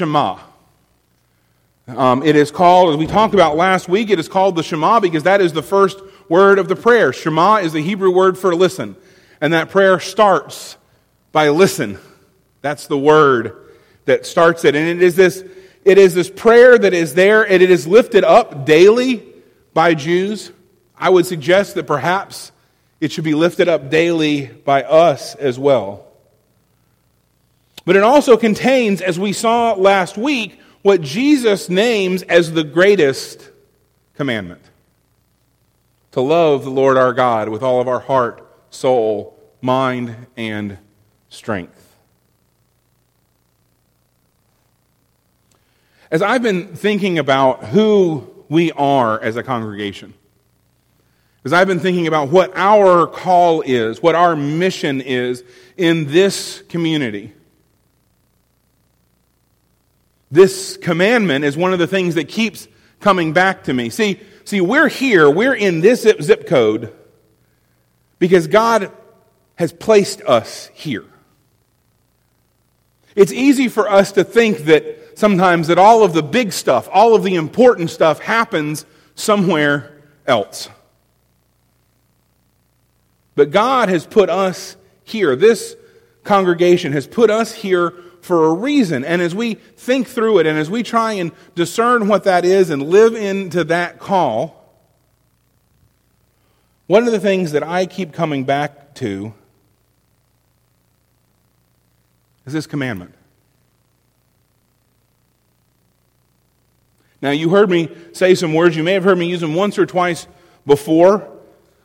Shema. Um, it is called, as we talked about last week, it is called the Shema because that is the first word of the prayer. Shema is the Hebrew word for listen. And that prayer starts by listen. That's the word that starts it. And it is this, it is this prayer that is there and it is lifted up daily by Jews. I would suggest that perhaps it should be lifted up daily by us as well. But it also contains, as we saw last week, what Jesus names as the greatest commandment to love the Lord our God with all of our heart, soul, mind, and strength. As I've been thinking about who we are as a congregation, as I've been thinking about what our call is, what our mission is in this community, this commandment is one of the things that keeps coming back to me. See, see, we're here, we're in this zip, code because God has placed us here. It's easy for us to think that sometimes that all of the big stuff, all of the important stuff happens somewhere else. But God has put us here. This congregation has put us here for a reason. And as we think through it and as we try and discern what that is and live into that call, one of the things that I keep coming back to is this commandment. Now, you heard me say some words. You may have heard me use them once or twice before.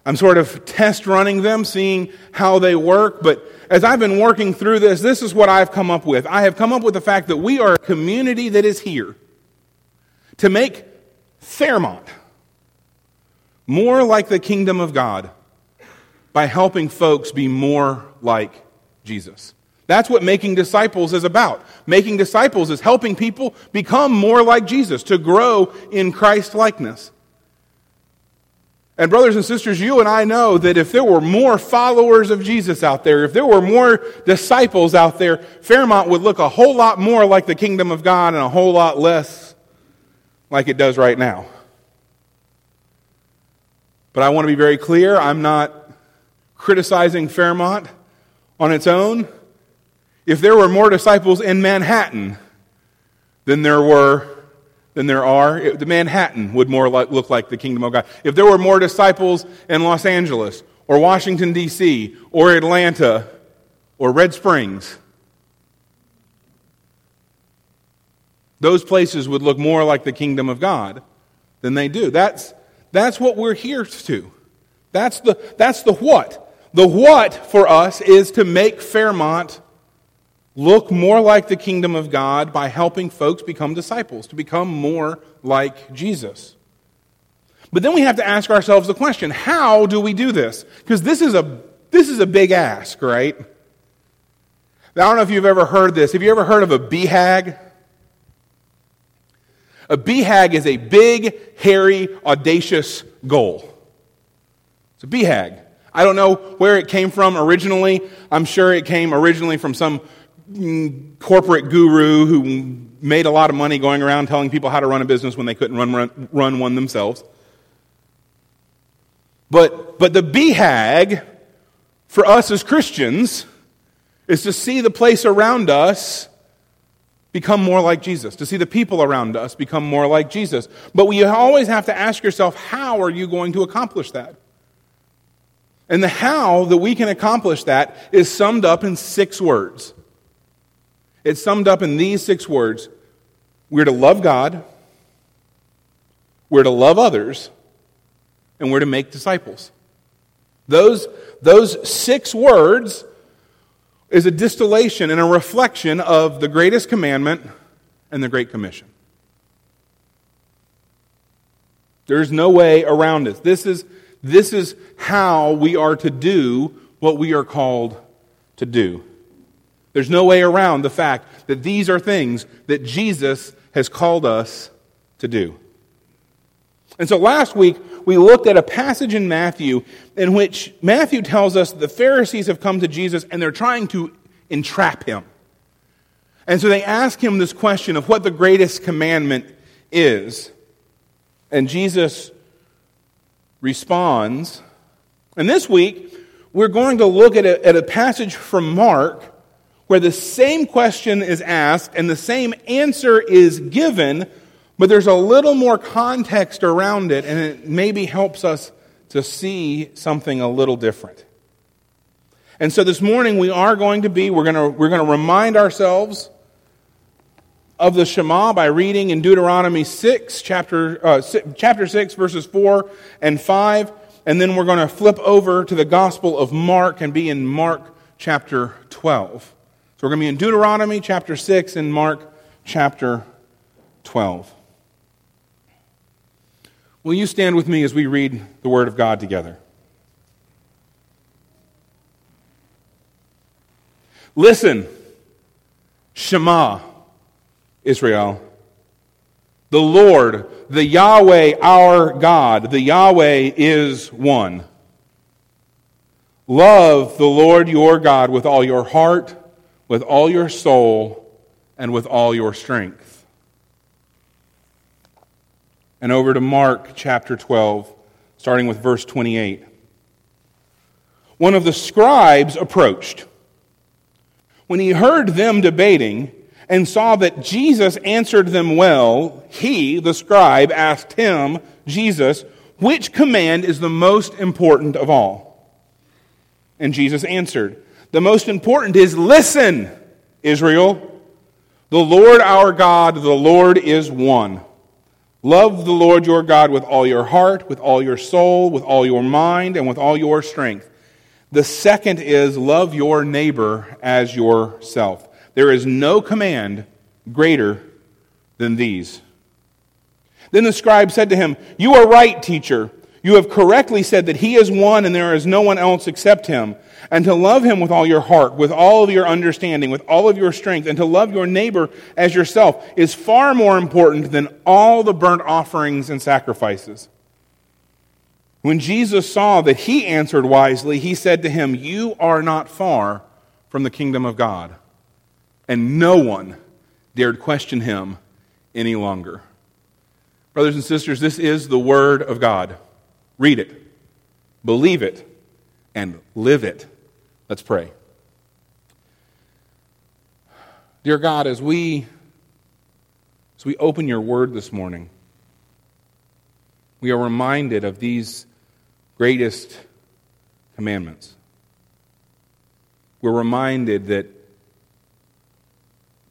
I'm sort of test running them, seeing how they work. But as I've been working through this, this is what I've come up with. I have come up with the fact that we are a community that is here to make Fairmont more like the kingdom of God by helping folks be more like Jesus. That's what making disciples is about. Making disciples is helping people become more like Jesus, to grow in Christ likeness. And, brothers and sisters, you and I know that if there were more followers of Jesus out there, if there were more disciples out there, Fairmont would look a whole lot more like the kingdom of God and a whole lot less like it does right now. But I want to be very clear I'm not criticizing Fairmont on its own. If there were more disciples in Manhattan than there were than there are, the Manhattan would more like, look like the kingdom of God. If there were more disciples in Los Angeles or Washington, D.C., or Atlanta or Red Springs, those places would look more like the kingdom of God than they do. That's, that's what we're here to. That's the, that's the what. The what for us is to make Fairmont look more like the kingdom of God by helping folks become disciples, to become more like Jesus. But then we have to ask ourselves the question how do we do this? Because this, is a this is a big ask, right? Now, I don't know if you've ever heard this. Have you ever heard of a BHAG? A BHAG is a big, hairy, audacious goal. It's a BHAG. I don't know where it came from originally. I'm sure it came originally from some corporate guru who made a lot of money going around telling people how to run a business when they couldn't run, run, run one themselves. But, but the BHAG for us as Christians is to see the place around us become more like Jesus, to see the people around us become more like Jesus. But we always have to ask yourself, how are you going to accomplish that? And the how that we can accomplish that is summed up in six words. It's summed up in these six words we're to love God, we're to love others, and we're to make disciples. Those, those six words is a distillation and a reflection of the greatest commandment and the Great Commission. There's no way around it. This is, this is how we are to do what we are called to do. There's no way around the fact that these are things that Jesus has called us to do. And so last week, we looked at a passage in Matthew in which Matthew tells us the Pharisees have come to Jesus and they're trying to entrap him. And so they ask him this question of what the greatest commandment is. And Jesus responds. And this week, we're going to look at a, at a passage from Mark where the same question is asked and the same answer is given, but there's a little more context around it, and it maybe helps us to see something a little different. And so this morning we are going to be, we're going to, we're going to remind ourselves of the Shema by reading in Deuteronomy 6, chapter, uh, 6, chapter 6, verses 4 and 5. And then we're going to flip over to the Gospel of Mark and be in Mark chapter 12. So we're going to be in Deuteronomy chapter 6 and Mark chapter 12. Will you stand with me as we read the Word of God together? Listen, Shema. Israel. The Lord, the Yahweh, our God, the Yahweh is one. Love the Lord your God with all your heart, with all your soul, and with all your strength. And over to Mark chapter 12, starting with verse 28. One of the scribes approached. When he heard them debating, and saw that Jesus answered them well, he, the scribe, asked him, Jesus, which command is the most important of all? And Jesus answered, The most important is listen, Israel. The Lord our God, the Lord is one. Love the Lord your God with all your heart, with all your soul, with all your mind, and with all your strength. The second is love your neighbor as yourself. There is no command greater than these. Then the scribe said to him, You are right, teacher. You have correctly said that he is one and there is no one else except him. And to love him with all your heart, with all of your understanding, with all of your strength, and to love your neighbor as yourself is far more important than all the burnt offerings and sacrifices. When Jesus saw that he answered wisely, he said to him, You are not far from the kingdom of God and no one dared question him any longer. Brothers and sisters, this is the Word of God. Read it, believe it, and live it. Let's pray. Dear God, as we as we open your word this morning, we are reminded of these greatest commandments. We're reminded that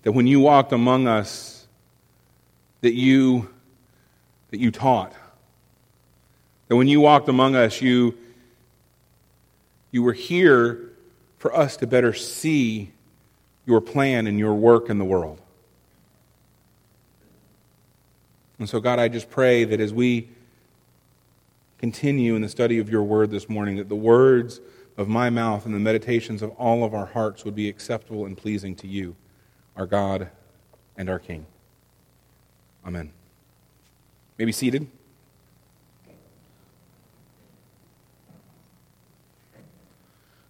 that when you walked among us, that you, that you taught. That when you walked among us, you, you were here for us to better see your plan and your work in the world. And so, God, I just pray that as we continue in the study of your word this morning, that the words of my mouth and the meditations of all of our hearts would be acceptable and pleasing to you our God and our King. Amen. May be seated.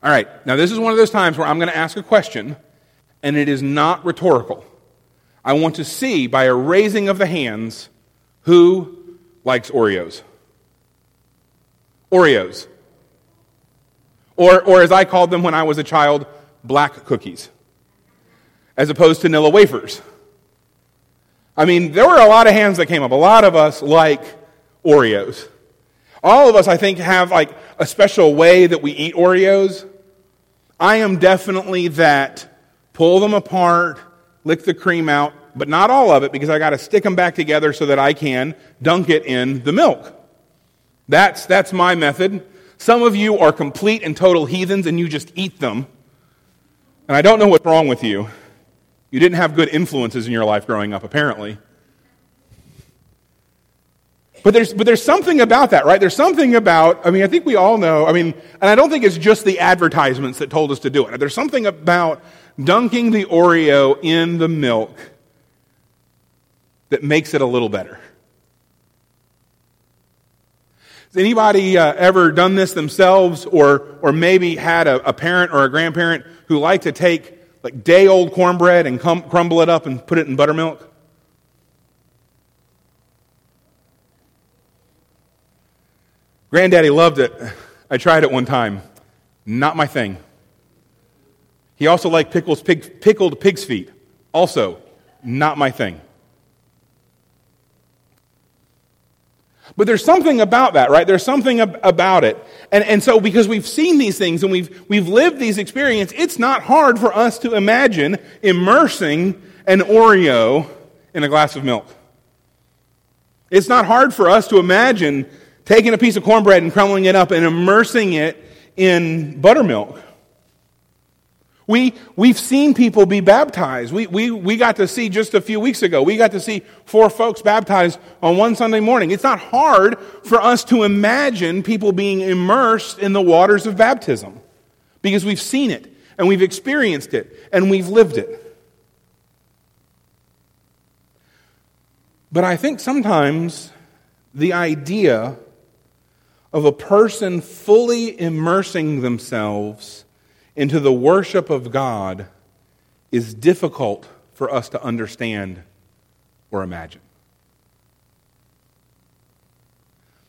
All right, now this is one of those times where I'm going to ask a question, and it is not rhetorical. I want to see by a raising of the hands who likes Oreos. Oreos. Or, or as I called them when I was a child, black cookies as opposed to Nilla wafers. I mean, there were a lot of hands that came up. A lot of us like Oreos. All of us, I think, have like a special way that we eat Oreos. I am definitely that pull them apart, lick the cream out, but not all of it because I got to stick them back together so that I can dunk it in the milk. That's, that's my method. Some of you are complete and total heathens and you just eat them. And I don't know what's wrong with you. You didn't have good influences in your life growing up, apparently. But there's, but there's something about that, right? There's something about, I mean, I think we all know, I mean, and I don't think it's just the advertisements that told us to do it. There's something about dunking the Oreo in the milk that makes it a little better. Has anybody uh, ever done this themselves or, or maybe had a, a parent or a grandparent who liked to take like day old cornbread and cum- crumble it up and put it in buttermilk? Granddaddy loved it. I tried it one time. Not my thing. He also liked pickles, pig, pickled pig's feet. Also, not my thing. But there's something about that, right? There's something ab- about it. And, and so, because we've seen these things and we've, we've lived these experiences, it's not hard for us to imagine immersing an Oreo in a glass of milk. It's not hard for us to imagine taking a piece of cornbread and crumbling it up and immersing it in buttermilk. We, we've seen people be baptized. We, we, we got to see just a few weeks ago, we got to see four folks baptized on one Sunday morning. It's not hard for us to imagine people being immersed in the waters of baptism because we've seen it and we've experienced it and we've lived it. But I think sometimes the idea of a person fully immersing themselves into the worship of God is difficult for us to understand or imagine.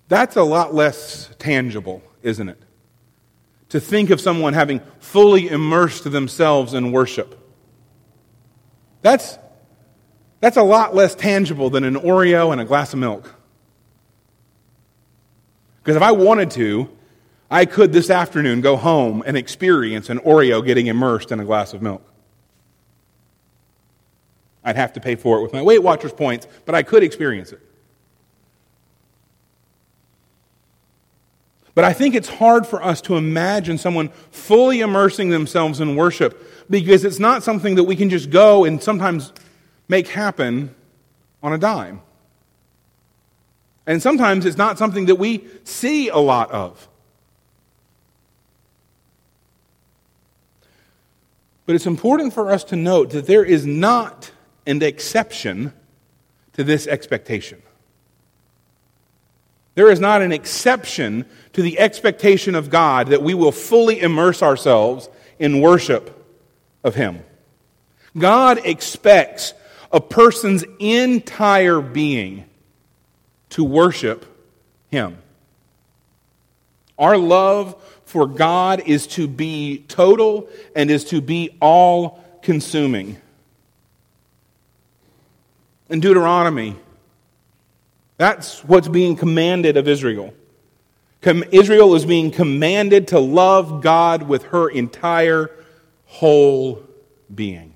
That's a lot less tangible, isn't it? To think of someone having fully immersed themselves in worship. That's, that's a lot less tangible than an Oreo and a glass of milk. Because if I wanted to, I could this afternoon go home and experience an Oreo getting immersed in a glass of milk. I'd have to pay for it with my Weight Watchers points, but I could experience it. But I think it's hard for us to imagine someone fully immersing themselves in worship because it's not something that we can just go and sometimes make happen on a dime. And sometimes it's not something that we see a lot of. But it's important for us to note that there is not an exception to this expectation. There is not an exception to the expectation of God that we will fully immerse ourselves in worship of Him. God expects a person's entire being to worship Him. Our love for God is to be total and is to be all consuming. In Deuteronomy, that's what's being commanded of Israel. Israel is being commanded to love God with her entire whole being.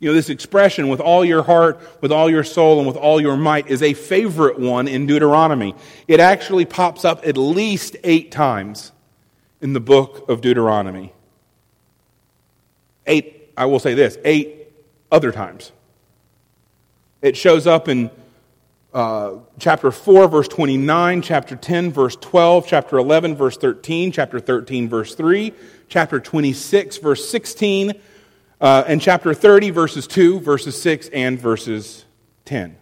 You know, this expression, with all your heart, with all your soul, and with all your might, is a favorite one in Deuteronomy. It actually pops up at least eight times in the book of Deuteronomy. Eight, I will say this, eight other times. It shows up in uh, chapter 4, verse 29, chapter 10, verse 12, chapter 11, verse 13, chapter 13, verse 3, chapter 26, verse 16 uh, in chapter 30, verses 2, verses 6, and verses 10.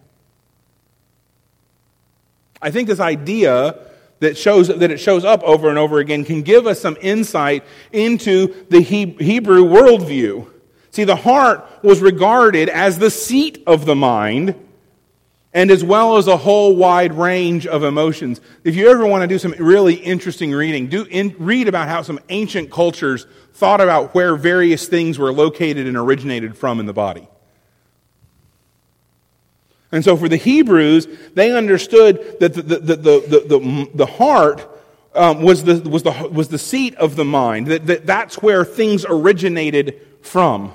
I think this idea that, shows, that it shows up over and over again can give us some insight into the Hebrew worldview. See, the heart was regarded as the seat of the mind and as well as a whole wide range of emotions. If you ever want to do some really interesting reading, do in, read about how some ancient cultures thought about where various things were located and originated from in the body. And so for the Hebrews, they understood that the, the, the, the, the, the heart um, was, the, was, the, was the seat of the mind, that, that that's where things originated from.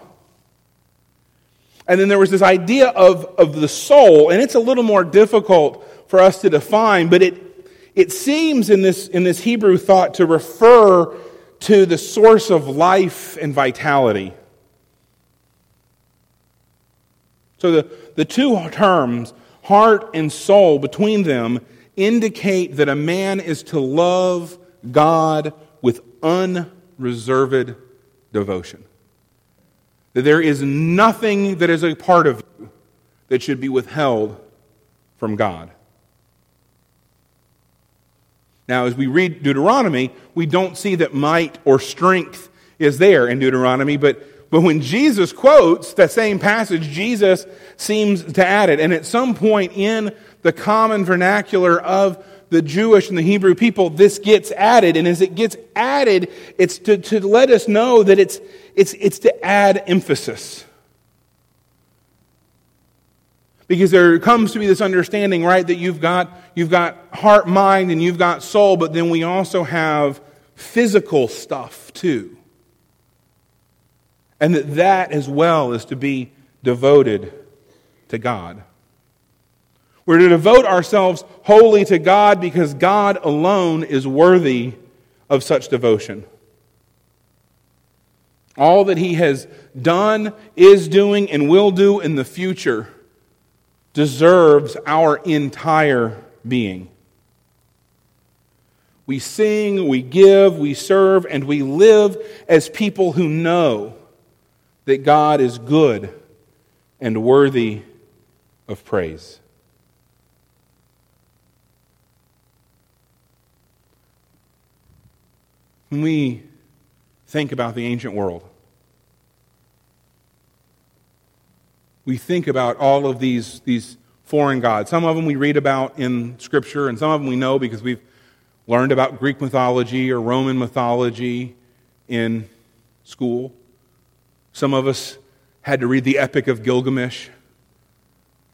And then there was this idea of, of the soul, and it's a little more difficult for us to define, but it, it seems in this, in this Hebrew thought to refer to the source of life and vitality. So the, the two terms, heart and soul, between them indicate that a man is to love God with unreserved devotion. That there is nothing that is a part of you that should be withheld from God. Now, as we read Deuteronomy, we don't see that might or strength is there in Deuteronomy, but, but when Jesus quotes that same passage, Jesus seems to add it. And at some point in the common vernacular of the Jewish and the Hebrew people, this gets added. And as it gets added, it's to, to let us know that it's, it's, it's to add emphasis. Because there comes to be this understanding, right, that you've got, you've got heart, mind, and you've got soul, but then we also have physical stuff too. And that that as well is to be devoted to God. We're to devote ourselves wholly to God because God alone is worthy of such devotion. All that He has done, is doing, and will do in the future deserves our entire being. We sing, we give, we serve, and we live as people who know that God is good and worthy of praise. When we think about the ancient world, we think about all of these, these foreign gods. Some of them we read about in Scripture, and some of them we know because we've learned about Greek mythology or Roman mythology in school. Some of us had to read the Epic of Gilgamesh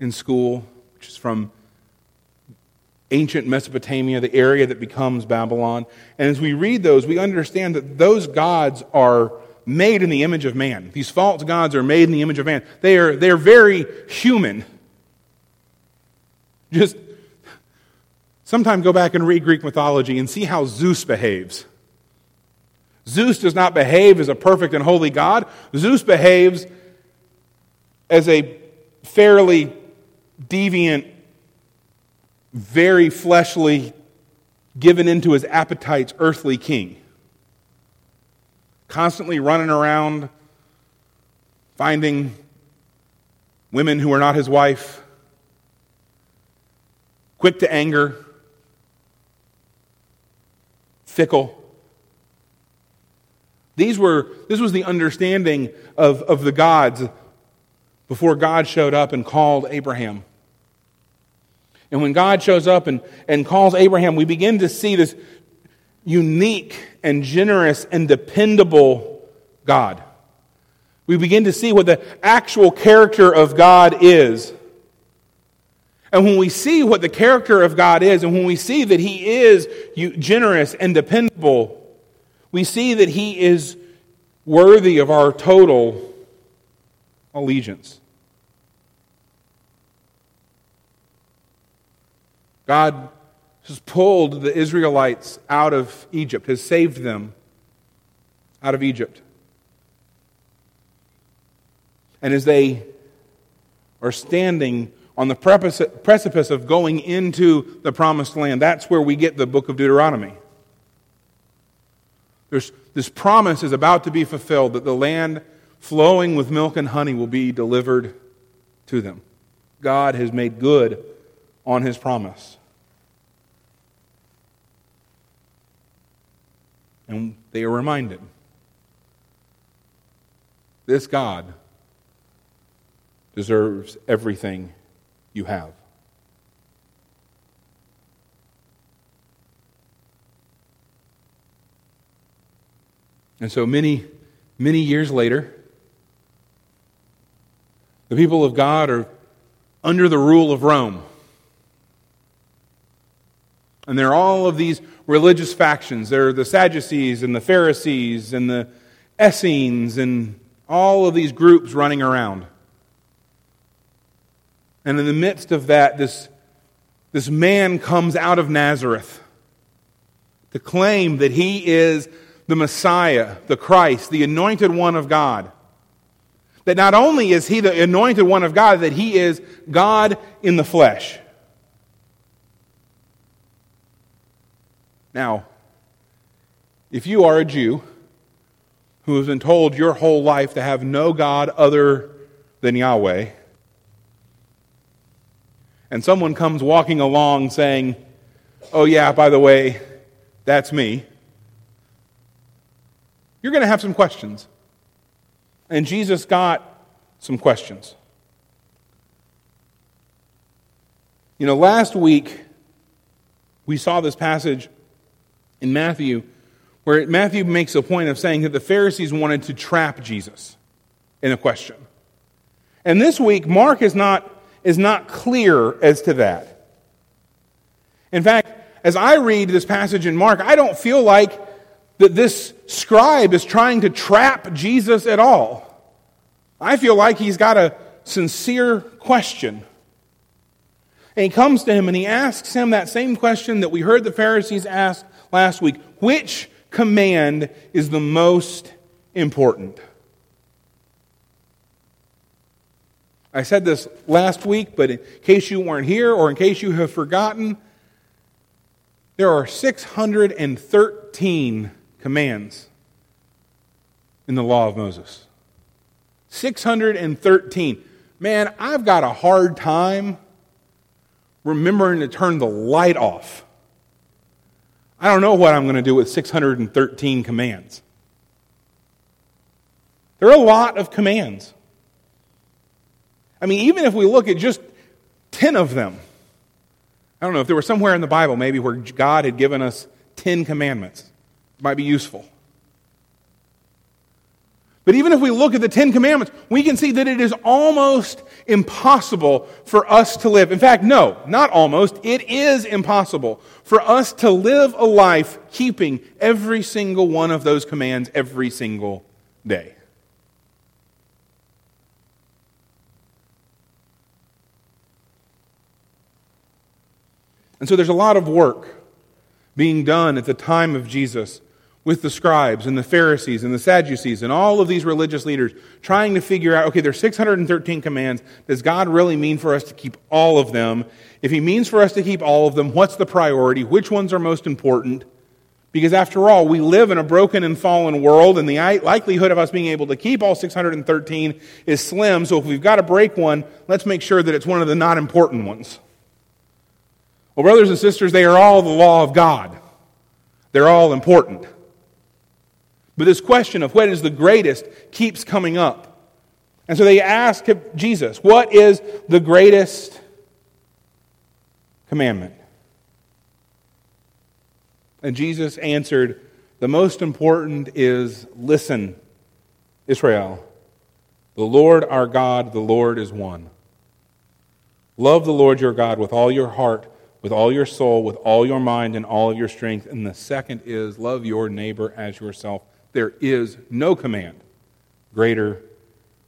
in school, which is from ancient Mesopotamia, the area that becomes Babylon. And as we read those, we understand that those gods are made in the image of man. These false gods are made in the image of man. They are, they are very human. Just sometime go back and read Greek mythology and see how Zeus behaves. Zeus does not behave as a perfect and holy God. Zeus behaves as a fairly deviant very fleshly, given into his appetites earthly king. Constantly running around, finding women who are not his wife, quick to anger, fickle. These were, this was the understanding of, of the gods before God showed up and called Abraham. And when God shows up and, and calls Abraham, we begin to see this unique and generous and dependable God. We begin to see what the actual character of God is. And when we see what the character of God is, and when we see that He is generous and dependable, we see that He is worthy of our total allegiance. God has pulled the Israelites out of Egypt, has saved them out of Egypt. And as they are standing on the precipice of going into the promised land, that's where we get the book of Deuteronomy. There's, this promise is about to be fulfilled that the land flowing with milk and honey will be delivered to them. God has made good on his promise. And they are reminded this God deserves everything you have. And so many, many years later, the people of God are under the rule of Rome. And there are all of these religious factions. There are the Sadducees and the Pharisees and the Essenes and all of these groups running around. And in the midst of that, this, this man comes out of Nazareth to claim that he is the Messiah, the Christ, the anointed one of God. That not only is he the anointed one of God, that he is God in the flesh. Now, if you are a Jew who has been told your whole life to have no God other than Yahweh, and someone comes walking along saying, Oh, yeah, by the way, that's me. you're going to have some questions. And Jesus got some questions. You know, last week we saw this passage in Matthew where Matthew makes a point of saying that the Pharisees wanted to trap Jesus in a question. And this week, Mark is not, is not clear as to that. In fact, as I read this passage in Mark, I don't feel like that this scribe is trying to trap Jesus at all. I feel like he's got a sincere question. And he comes to him and he asks him that same question that we heard the Pharisees ask last week Which command is the most important? I said this last week, but in case you weren't here or in case you have forgotten, there are 613 commands in the law of Moses. 613. Man, I've got a hard time remembering to turn the light off. I don't know what I'm going to do with 613 commands. There are a lot of commands. I mean, even if we look at just 10 of them, I don't know if there was somewhere in the Bible maybe where God had given us 10 commandments. It might be useful. But even if we look at the Ten Commandments, we can see that it is almost impossible for us to live. In fact, no, not almost. It is impossible for us to live a life keeping every single one of those commands every single day. And so there's a lot of work being done at the time of Jesus with the scribes and the Pharisees and the Sadducees and all of these religious leaders trying to figure out okay, there's 613 commands. Does God really mean for us to keep all of them? If He means for us to keep all of them, what's the priority? Which ones are most important? Because after all, we live in a broken and fallen world, and the likelihood of us being able to keep all 613 is slim. So if we've got to break one, let's make sure that it's one of the not important ones. Well, brothers and sisters, they are all the law of God. They're all important. But this question of what is the greatest keeps coming up. And so they ask Jesus, What is the greatest commandment? And Jesus answered, The most important is listen, Israel. The Lord our God, the Lord is one. Love the Lord your God with all your heart, with all your soul, with all your mind, and all of your strength. And the second is love your neighbor as yourself. There is no command greater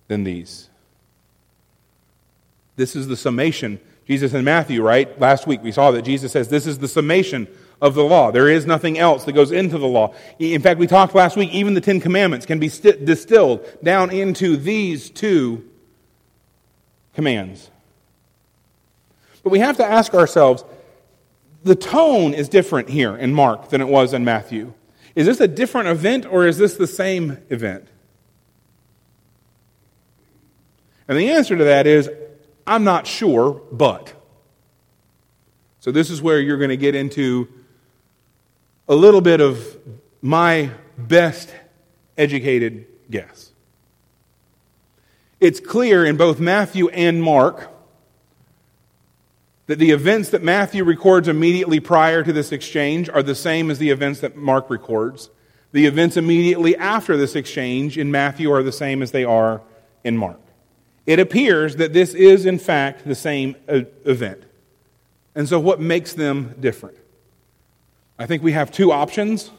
than these. This is the summation. Jesus in Matthew, right? Last week we saw that Jesus says this is the summation of the law. There is nothing else that goes into the law. In fact, we talked last week, even the Ten Commandments can be st- distilled down into these two commands. But we have to ask ourselves the tone is different here in Mark than it was in Matthew. Is this a different event or is this the same event? And the answer to that is I'm not sure, but. So this is where you're going to get into a little bit of my best educated guess. It's clear in both Matthew and Mark that the events that Matthew records immediately prior to this exchange are the same as the events that Mark records. The events immediately after this exchange in Matthew are the same as they are in Mark. It appears that this is, in fact, the same uh, event. And so, what makes them different? I think we have two options.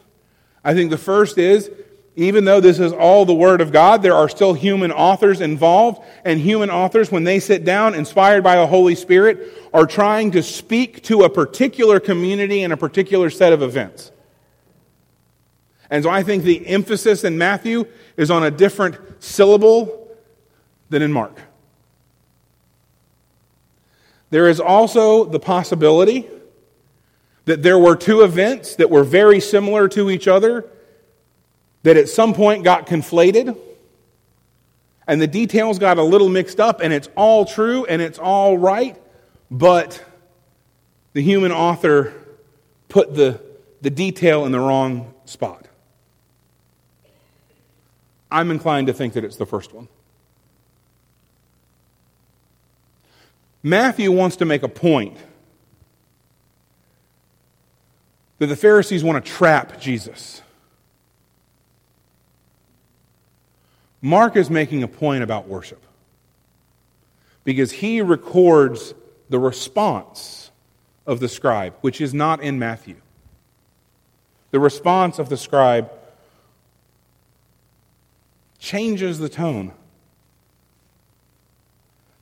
I think the first is even though this is all the Word of God, there are still human authors involved, and human authors, when they sit down, inspired by the Holy Spirit, are trying to speak to a particular community and a particular set of events. And so I think the emphasis in Matthew is on a different syllable than in Mark. There is also the possibility that there were two events that were very similar to each other that at some point got conflated and the details got a little mixed up and it's all true and it's all right, but the human author put the, the detail in the wrong spot. I'm inclined to think that it's the first one. Matthew wants to make a point that the Pharisees want to trap Jesus. Mark is making a point about worship because he records the response of the scribe, which is not in Matthew. The response of the scribe changes the tone.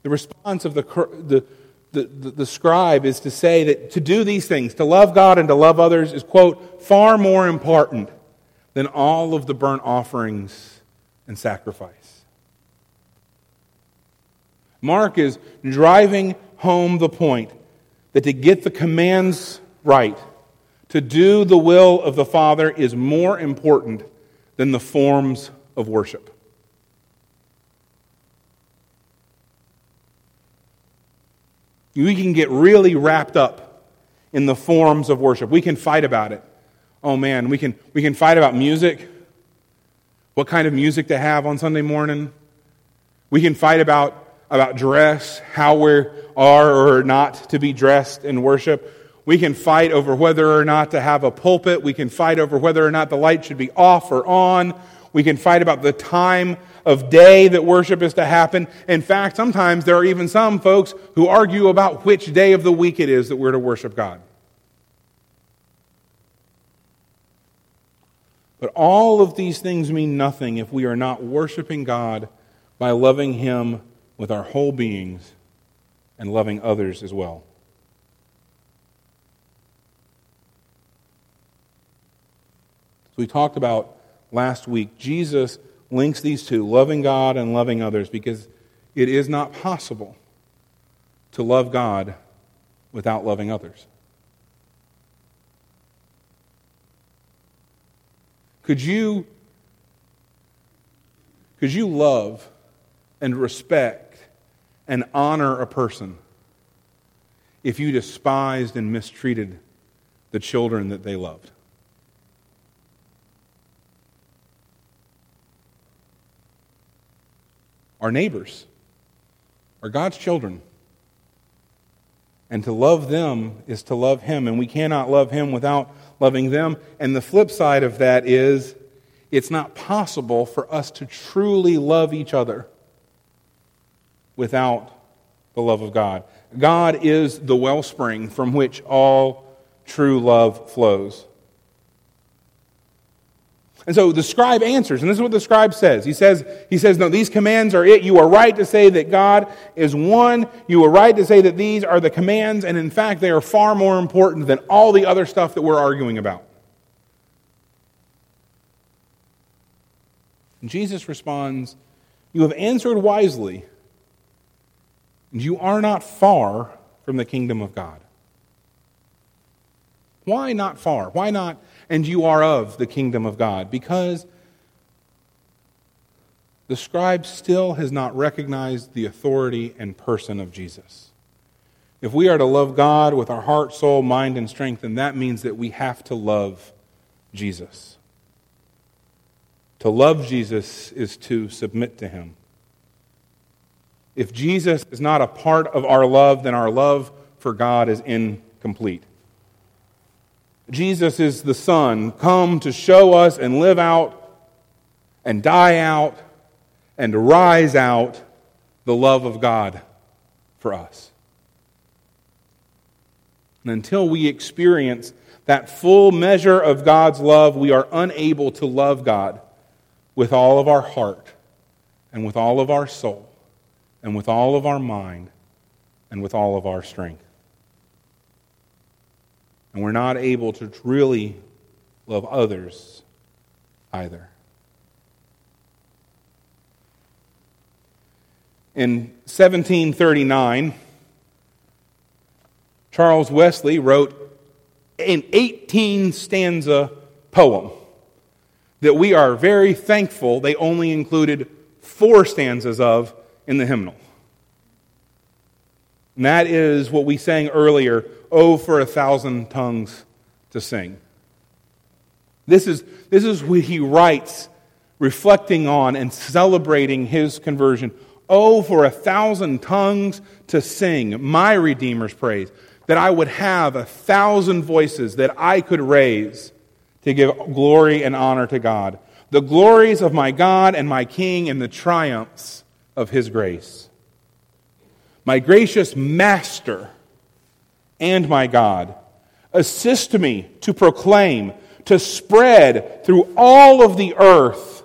The response of the, the, the, the, scribe is to say that to do these things, to love God and to love others, is, quote, far more important than all of the burnt offerings and sacrifice. Mark is driving home the point that to get the commands right, to do the will of the Father, is more important than the forms of worship. We can get really wrapped up in the forms of worship. We can fight about it. Oh man, we can, we can fight about music, what kind of music to have on Sunday morning. We can fight about, about dress, how we are or not to be dressed in worship. We can fight over whether or not to have a pulpit. We can fight over whether or not the light should be off or on. We can fight about the time of day that worship is to happen. In fact, sometimes there are even some folks who argue about which day of the week it is that we're to worship God. But all of these things mean nothing if we are not worshiping God by loving Him with our whole beings and loving others as well. As we talked about last week, Jesus links these two, loving God and loving others, because it is not possible to love God without loving others. Could you, could you love and respect and honor a person if you despised and mistreated the children that they loved? Our neighbors are God's children. And to love them is to love Him, and we cannot love Him without loving them. And the flip side of that is it's not possible for us to truly love each other without the love of God. God is the wellspring from which all true love flows. And so the scribe answers, and this is what the scribe says. He says, he says, No, these commands are it. You are right to say that God is one. You are right to say that these are the commands, and in fact, they are far more important than all the other stuff that we're arguing about. And Jesus responds, You have answered wisely, and you are not far from the kingdom of God. Why not far? Why not and you are of the kingdom of God. Because the scribe still has not recognized the authority and person of Jesus. If we are to love God with our heart, soul, mind, and strength, then that means that we have to love Jesus. To love Jesus is to submit to him. If Jesus is not a part of our love, then our love for God is incomplete. Jesus is the Son, come to show us and live out and die out and rise out the love of God for us. And until we experience that full measure of God's love, we are unable to love God with all of our heart and with all of our soul and with all of our mind and with all of our strength and we're not able to really love others either. In 1739, Charles Wesley wrote an 18 stanza poem that we are very thankful they only included four stanzas of in the hymnal. And that is what we sang earlier Oh, for a thousand tongues to sing. This is, this is what he writes reflecting on and celebrating his conversion. Oh, for a thousand tongues to sing my Redeemer's praise, that I would have a thousand voices that I could raise to give glory and honor to God. The glories of my God and my King and the triumphs of his grace. My gracious Master and my God, assist me to proclaim, to spread through all of the earth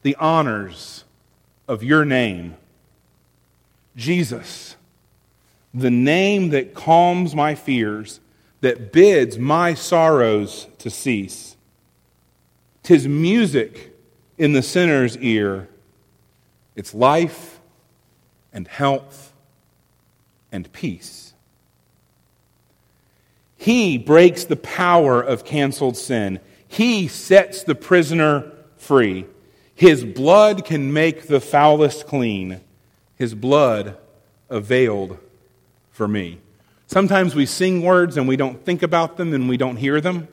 the honors of your name. Jesus, the name that calms my fears, that bids my sorrows to cease. Tis music in the sinner's ear. It's life and health and peace. He breaks the power of canceled sin. He sets the prisoner free. His blood can make the foulest clean. His blood availed for me. Sometimes we sing words and we don't think about them and we don't hear them.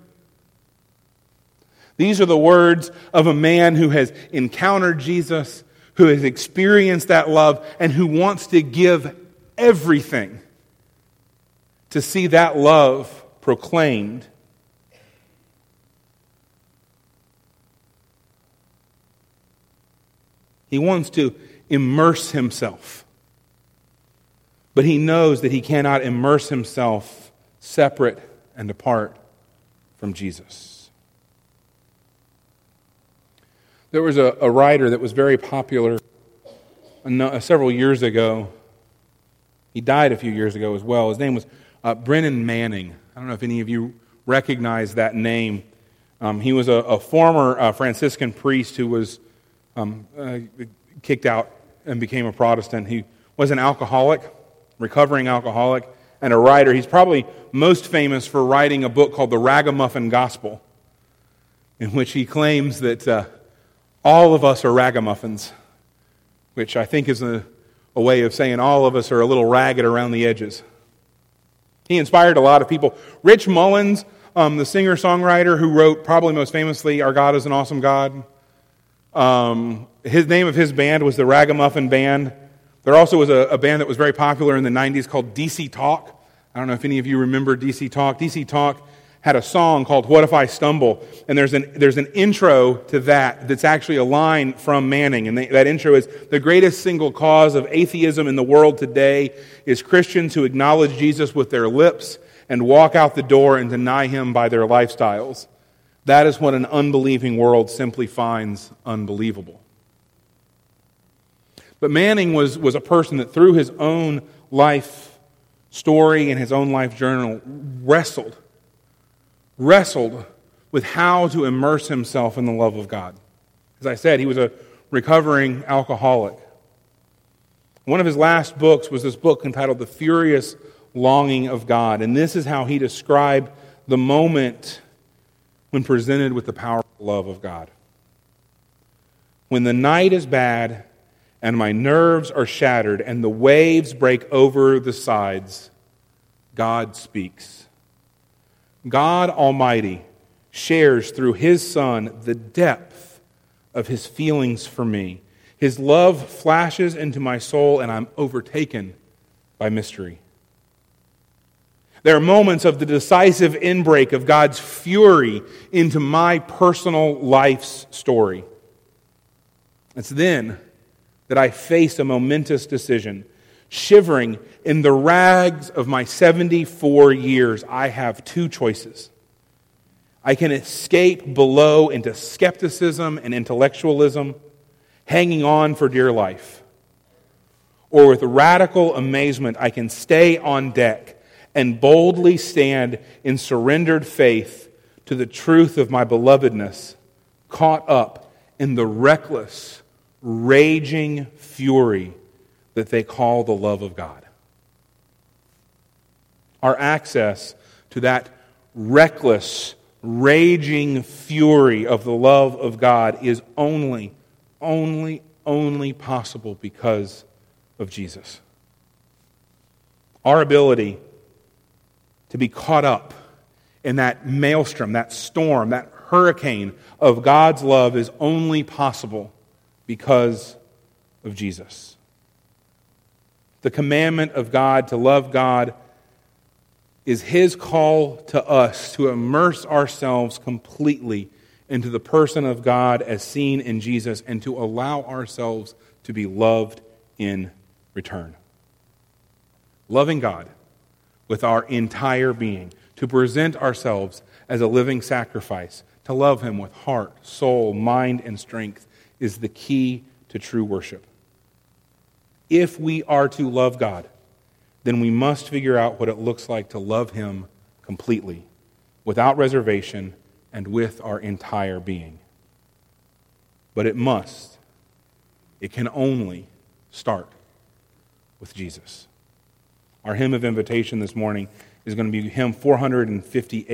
These are the words of a man who has encountered Jesus, who has experienced that love, and who wants to give everything to see that love proclaimed He wants to immerse himself. But he knows that he cannot immerse himself separate and apart from Jesus. There was a, a writer that was very popular uh, several years ago. He died a few years ago as well. His name was uh, Brennan Manning. I don't know if any of you recognize that name. Um, he was a, a former uh, Franciscan priest who was um, uh, kicked out and became a Protestant. He was an alcoholic, recovering alcoholic, and a writer. He's probably most famous for writing a book called The Ragamuffin Gospel, in which he claims that uh, all of us are ragamuffins, which I think is a, a way of saying all of us are a little ragged around the edges. He inspired a lot of people. Rich Mullins, um, the singer songwriter who wrote probably most famously Our God is an Awesome God, um, his name of his band was the Ragamuffin Band. There also was a, a, band that was very popular in the 90s called DC Talk. I don't know if any of you remember DC Talk. DC Talk had a song called What If I Stumble? And there's an, there's an intro to that that's actually a line from Manning. And they, that intro is The greatest single cause of atheism in the world today is Christians who acknowledge Jesus with their lips and walk out the door and deny him by their lifestyles. That is what an unbelieving world simply finds unbelievable. But Manning was, was a person that, through his own life story and his own life journal, wrestled, wrestled with how to immerse himself in the love of God. As I said, he was a recovering alcoholic. One of his last books was this book entitled The Furious Longing of God. And this is how he described the moment when presented with the powerful love of God. When the night is bad and my nerves are shattered and the waves break over the sides, God speaks. God Almighty shares through His Son the depth of His feelings for me. His love flashes into my soul, and I'm overtaken by mystery. There are moments of the decisive inbreak of God's fury into my personal life's story. It's then that I face a momentous decision. Shivering in the rags of my 74 years, I have two choices. I can escape below into skepticism and intellectualism, hanging on for dear life. Or with radical amazement, I can stay on deck and boldly stand in surrendered faith to the truth of my belovedness, caught up in the reckless, raging fury that they call the love of God. Our access to that reckless, raging fury of the love of God is only, only, only possible because of Jesus. Our ability to be caught up in that maelstrom, that storm, that hurricane of God's love is only possible because of Jesus. The commandment of God to love God is His call to us to immerse ourselves completely into the person of God as seen in Jesus and to allow ourselves to be loved in return. Loving God with our entire being, to present ourselves as a living sacrifice, to love Him with heart, soul, mind, and strength is the key to true worship. If we are to love God, then we must figure out what it looks like to love Him completely, without reservation, and with our entire being. But it must, it can only start with Jesus. Our hymn of invitation this morning is going to be hymn 458.